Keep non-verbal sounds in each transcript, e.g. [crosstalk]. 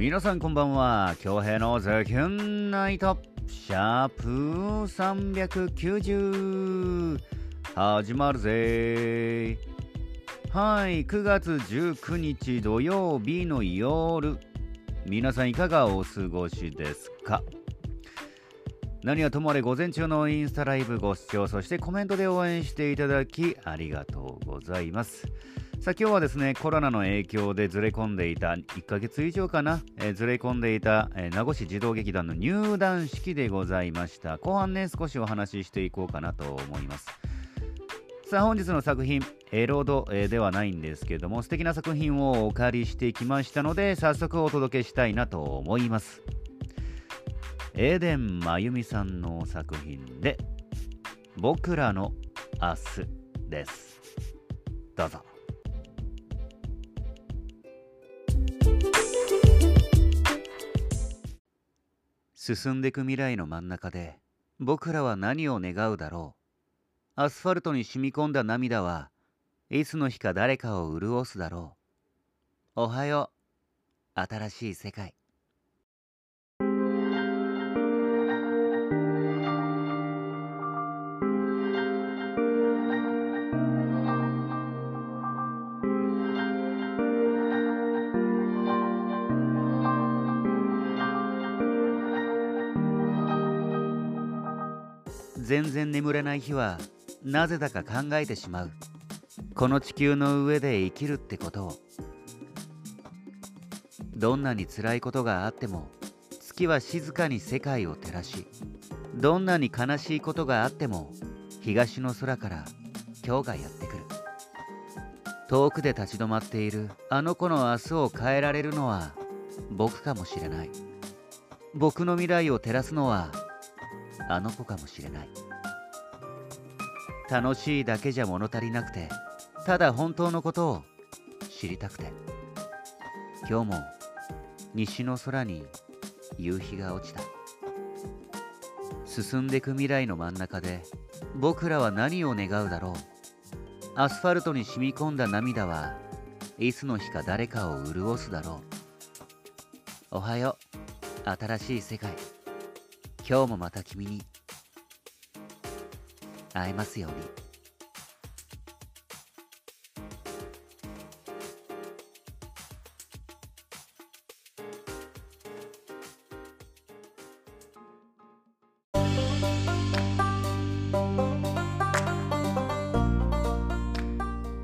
皆さんこんばんは。京平のズキュンナイト。シャープ390始まるぜ。はい。9月19日土曜日の夜。皆さんいかがお過ごしですか？何はともあれ午前中のインスタライブご視聴そしてコメントで応援していただきありがとうございます。さあ今日はですねコロナの影響でずれ込んでいた1ヶ月以上かな、えー、ずれ込んでいた、えー、名護市児童劇団の入団式でございました。後半ね少しお話ししていこうかなと思います。さあ本日の作品エロド、えー、ではないんですけども素敵な作品をお借りしてきましたので早速お届けしたいなと思います。エデン真由美さんの作品で僕らの明日です。どうぞ。進んでく未来の真ん中で僕らは何を願うだろう。アスファルトに染み込んだ涙はいつの日か誰かを潤すだろう。おはよう。新しい世界。全然眠れない日はなぜだか考えてしまう。この地球の上で生きるってことを。どんなに辛いことがあっても月は静かに世界を照らしどんなに悲しいことがあっても東の空から今日がやってくる。遠くで立ち止まっているあの子の明日を変えられるのは僕かもしれない。僕の未来を照らすのはあの子かもしれない。楽しいだけじゃ物足りなくてただ本当のことを知りたくて。今日も西の空に夕日が落ちた。進んでく未来の真ん中で僕らは何を願うだろう。アスファルトに染み込んだ涙はいつの日か誰かを潤すだろう。おはよう。新しい世界。今日もまた君に。会えますように。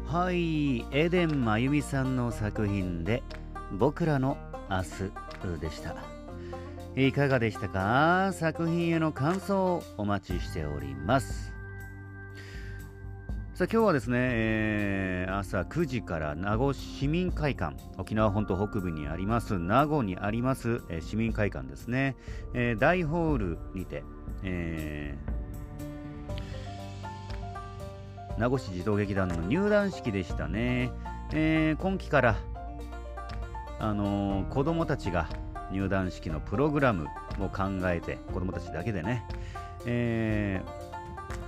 はいエデン真由美さんの作品で「僕らの明日」でした。いかがでしたか？作品への感想をお待ちしておりますさあ今日はですね、えー、朝9時から名護市民会館。沖縄本島北部にあります名護にあります、えー、市民会館ですね、えー、大ホールにて、えー、名護市児童劇団の入団式でしたね、えー、今期からあのー、子供たちが入団式のプログラムも考えて子どもたちだけでね、えー、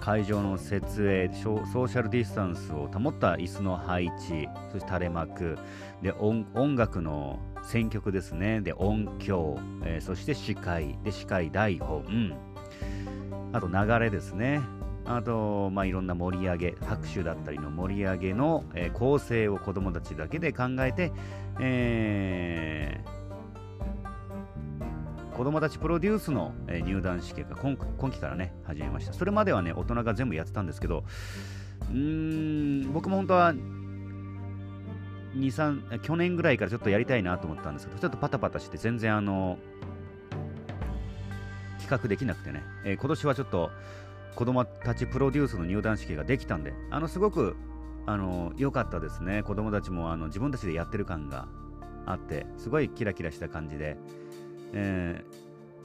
会場の設営ソーシャルディスタンスを保った椅子の配置そして垂れ幕で音楽の選曲ですね。で音響、えー、そして司会で司会台本、あと流れですね。あと、まあ、いろんな盛り上げ、拍手だったりの盛り上げの、えー、構成を子どもたちだけで考えて、えー、子供たちプロデュースの、え入団式が今今期からね始めました。それまではね大人が全部やってたんですけどうーん僕も本当は2、3去年ぐらいからちょっとやりたいなと思ったんですけどちょっとパタパタして全然あの企画できなくてね、えー、今年はちょっと子供たちプロデュースの入団式ができたんであのすごくあの良かったですね。子供たちもあの自分たちでやってる感があってすごいキラキラした感じでえ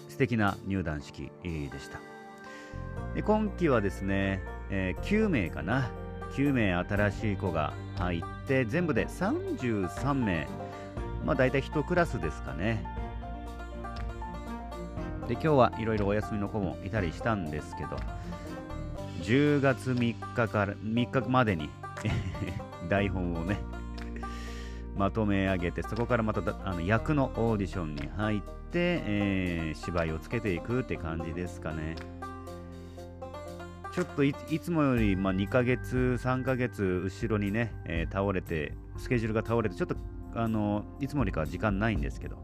ー、素敵な入団式でした。で今季はですね、えー、9名かな。9名新しい子が入って全部で33名。まあ大体1クラスですかね。で今日はいろいろお休みの子もいたりしたんですけど10月3日から3日までに [laughs] 台本をねまとめ上げてそこからまたあの役のオーディションに入って、えー、芝居をつけていくって感じですかねちょっといつもより、まあ、2ヶ月3ヶ月後ろにね、えー、倒れてスケジュールが倒れてちょっとあのいつもよりかは時間ないんですけど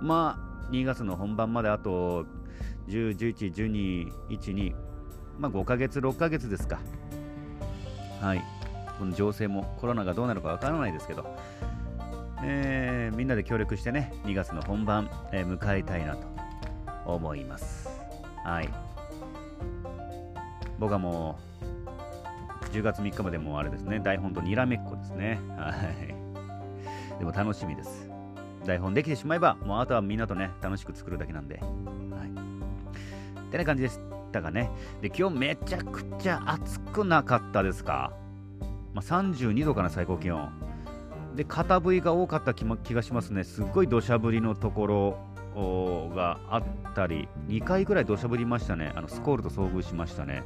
まあ2月の本番まであと10、11、12、1、2、まあ5ヶ月、6ヶ月ですか。はい。この情勢もコロナがどうなるかわからないですけど、えー、みんなで協力してね、2月の本番、えー、迎えたいなと思います。はい。僕はもう、10月3日までもあれですね、台本とにらめっこですね。はい。でも楽しみです。台本できてしまえば、もうあとはみんなとね、楽しく作るだけなんで。はい。ってな感じでしたがね。で、今日めちゃくちゃ暑くなかったですか？まあ、32度かな、最高気温。で、片降りが多かった気気がしますね。すっごい土砂降りのところがあったり、2回ぐらい土砂降りましたね。あのスコールと遭遇しましたね。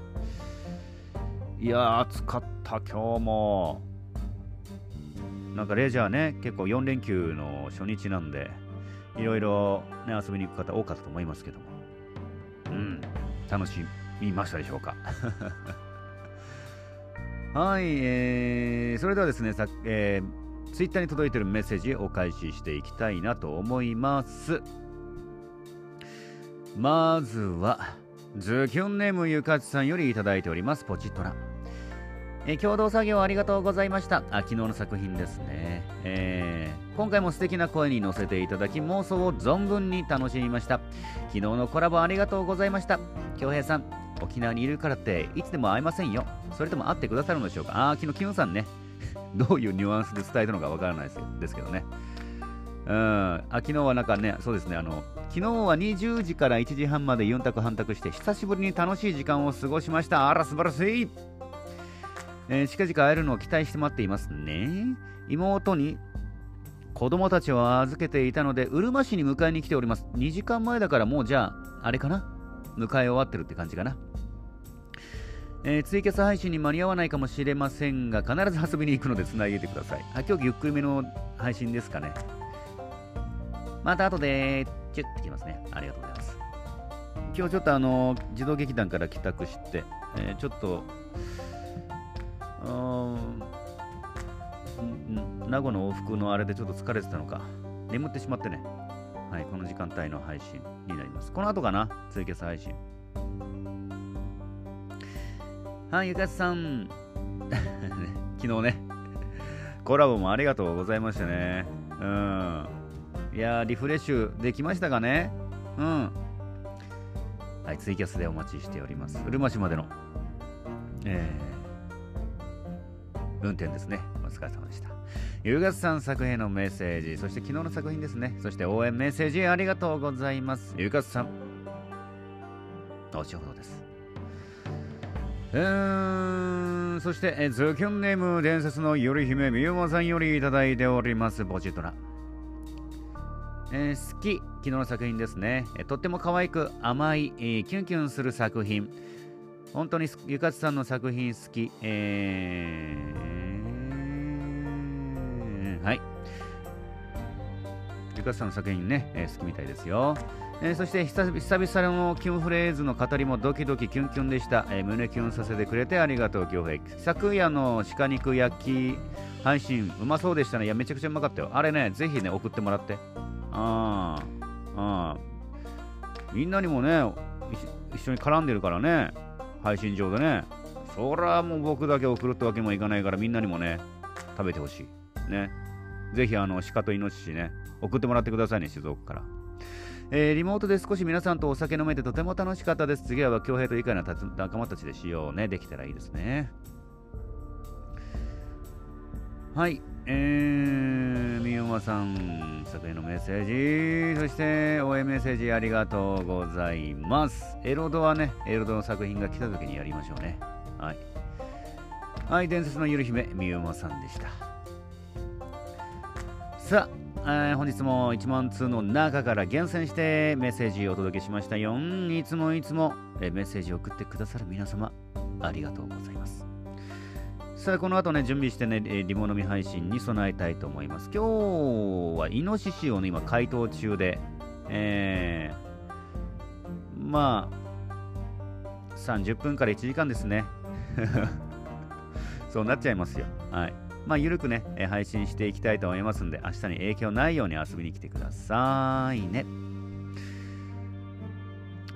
いやー、暑かった、今日も。なんかレジャーね、結構4連休の初日なんで、いろいろ、ね、遊びに行く方多かったと思いますけども。うん、楽しみましたでしょうか？はい、えー、それではですね、さえー、ツイッターに届いているメッセージをお返ししていきたいなと思います。まずは、ズキュンネームゆかちさんよりいただいております、ポチッとな。え共同作業ありがとうございましたあ昨日の作品ですね、えー、今回も素敵な声に乗せていただき妄想を存分に楽しみました昨日のコラボありがとうございました京平さん沖縄にいるからっていつでも会えませんよ。それとも会ってくださるのでしょうか？ああ昨日キュンさんね。[laughs] どういうニュアンスで伝えたのかわからないですですけどね。うん。あ昨日はなんかねそうですね。あの昨日は20時から1時半まで4択半択して久しぶりに楽しい時間を過ごしました。あら素晴らしい。えー、近々会えるのを期待して待っていますね。妹に子供たちを預けていたので、うるま市に迎えに来ております。2時間前だからもうじゃあ、あれかな？迎え終わってるって感じかな。えー、ツイキャス配信に間に合わないかもしれませんが、必ず遊びに行くので繋いでてください。あ、今日ゆっくりめの配信ですかね。また後で、チュッてきますね。ありがとうございます。今日ちょっとあの、児童劇団から帰宅して、えー、ちょっとうん、名護の往復のあれでちょっと疲れてたのか、眠ってしまってね、はい、この時間帯の配信になります。この後かな、ツイキャス配信。はい、ゆかさん。[laughs] 昨日ね、コラボもありがとうございましたね。うん。いやリフレッシュできましたかね？うん。はい、ツイキャスでお待ちしております。うるま市までの、えー運転ですね。お疲れ様でした。ゆうがつさん作品のメッセージ、そして昨日の作品ですね。そして応援メッセージありがとうございます。ゆうがつさん、後ほどです。うーん、そして、ズキュンネーム伝説のゆり姫みゆもさんよりいただいております。ポチトラ。えー、好き、昨日の作品ですね。えとっても可愛く甘い、キュンキュンする作品。本当にゆかつさんの作品好き。え、はい。ゆかさんの作品ね、えー、好きみたいですよ。えー、そして久々のキュンフレーズの語りもドキドキキュンキュンでした。えー、胸キュンさせてくれてありがとう、京平。昨夜の鹿肉焼き配信、うまそうでしたね。いや、めちゃくちゃうまかったよ。あれね、ぜひね、送ってもらって。ああ、ああ。みんなにもね、一緒に絡んでるからね。配信上でねそらもう僕だけ送るってわけにもいかないからみんなにもね食べてほしいねぜひあの鹿とイノシシね送ってもらってくださいね静岡からえー、リモートで少し皆さんとお酒飲めてとても楽しかったです。次は恭平と以下の仲間たちでしようね。できたらいいですね。はい。えー、みゆまさん、作品のメッセージ、そして応援メッセージありがとうございます。エロドはね、エロドの作品が来た時にやりましょうね。はい。はい、伝説のゆる姫、みゆまさんでした。さあ、えー、本日も1万通の中から厳選してメッセージをお届けしましたよ。いつもいつも、え、メッセージを送ってくださる皆様、ありがとうございます。さあ、この後ね、準備してね、リモ飲み配信に備えたいと思います。今日はイノシシをね、今、解凍中で、えー、まあ、30分から1時間ですね。[laughs] そうなっちゃいますよ。はい。まあ、ゆるくね、配信していきたいと思いますんで、明日に影響ないように遊びに来てくださいね。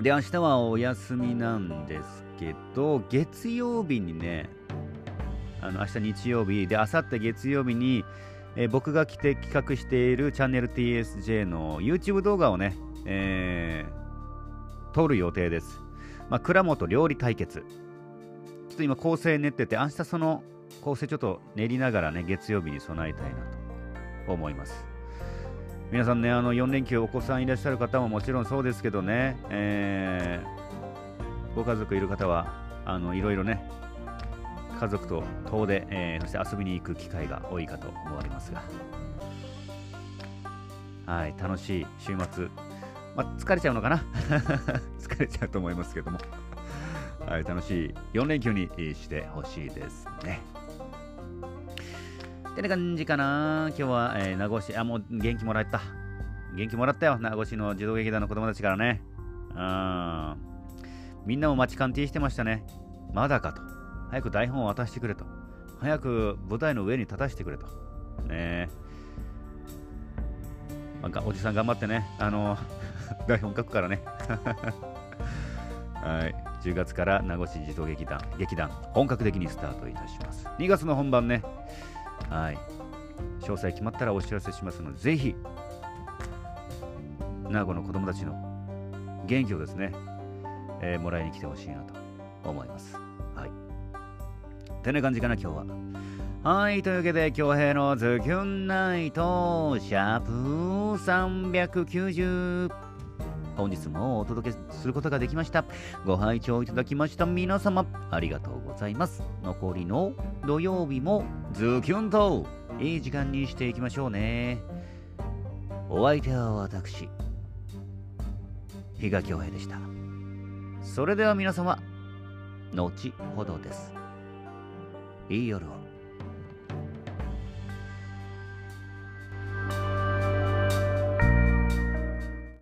で、明日はお休みなんですけど、月曜日にね、あの明日日曜日で、あさって月曜日に、え、僕が来て企画しているチャンネル TSJ の YouTube 動画をね、えー、撮る予定です。まあ、倉本料理対決。ちょっと今構成練ってて、明日その構成ちょっと練りながらね、月曜日に備えたいなと思います。皆さんね、あの4連休お子さんいらっしゃる方ももちろんそうですけどね、えー、ご家族いる方は、あのいろいろね、家族と遠出、えー、そして遊びに行く機会が多いかと思われますが、はい、楽しい週末、まあ、疲れちゃうのかな？[laughs] 疲れちゃうと思いますけども、はい、楽しい4連休にしてほしいですね。ってな感じかな。今日は、えー、名護市、あ、もう元気もらった。元気もらったよ。名護市の児童劇団の子供たちからね。うん。みんなも待ち鑑定してましたね。まだかと。早く台本を渡してくれと。早く舞台の上に立たせてくれと。ねまあ、おじさん頑張ってね。あの、[laughs] 台本書くからね。[laughs] はい。10月から名護市児童劇団、劇団、本格的にスタートいたします。2月の本番ね。はい。詳細決まったらお知らせしますので、ぜひ、名護の子供たちの元気をですね、えー、もらいに来てほしいなと思います。はい。てな感じかな、今日は。はい、というわけで、京平のズキュンナイト、シャープ390。本日もお届けすることができました。ご拝聴いただきました皆様、ありがとうございます。残りの土曜日もズキュンといい時間にしていきましょうね。お相手は私、比嘉恭平でした。それでは皆様、後ほどです。いい夜を。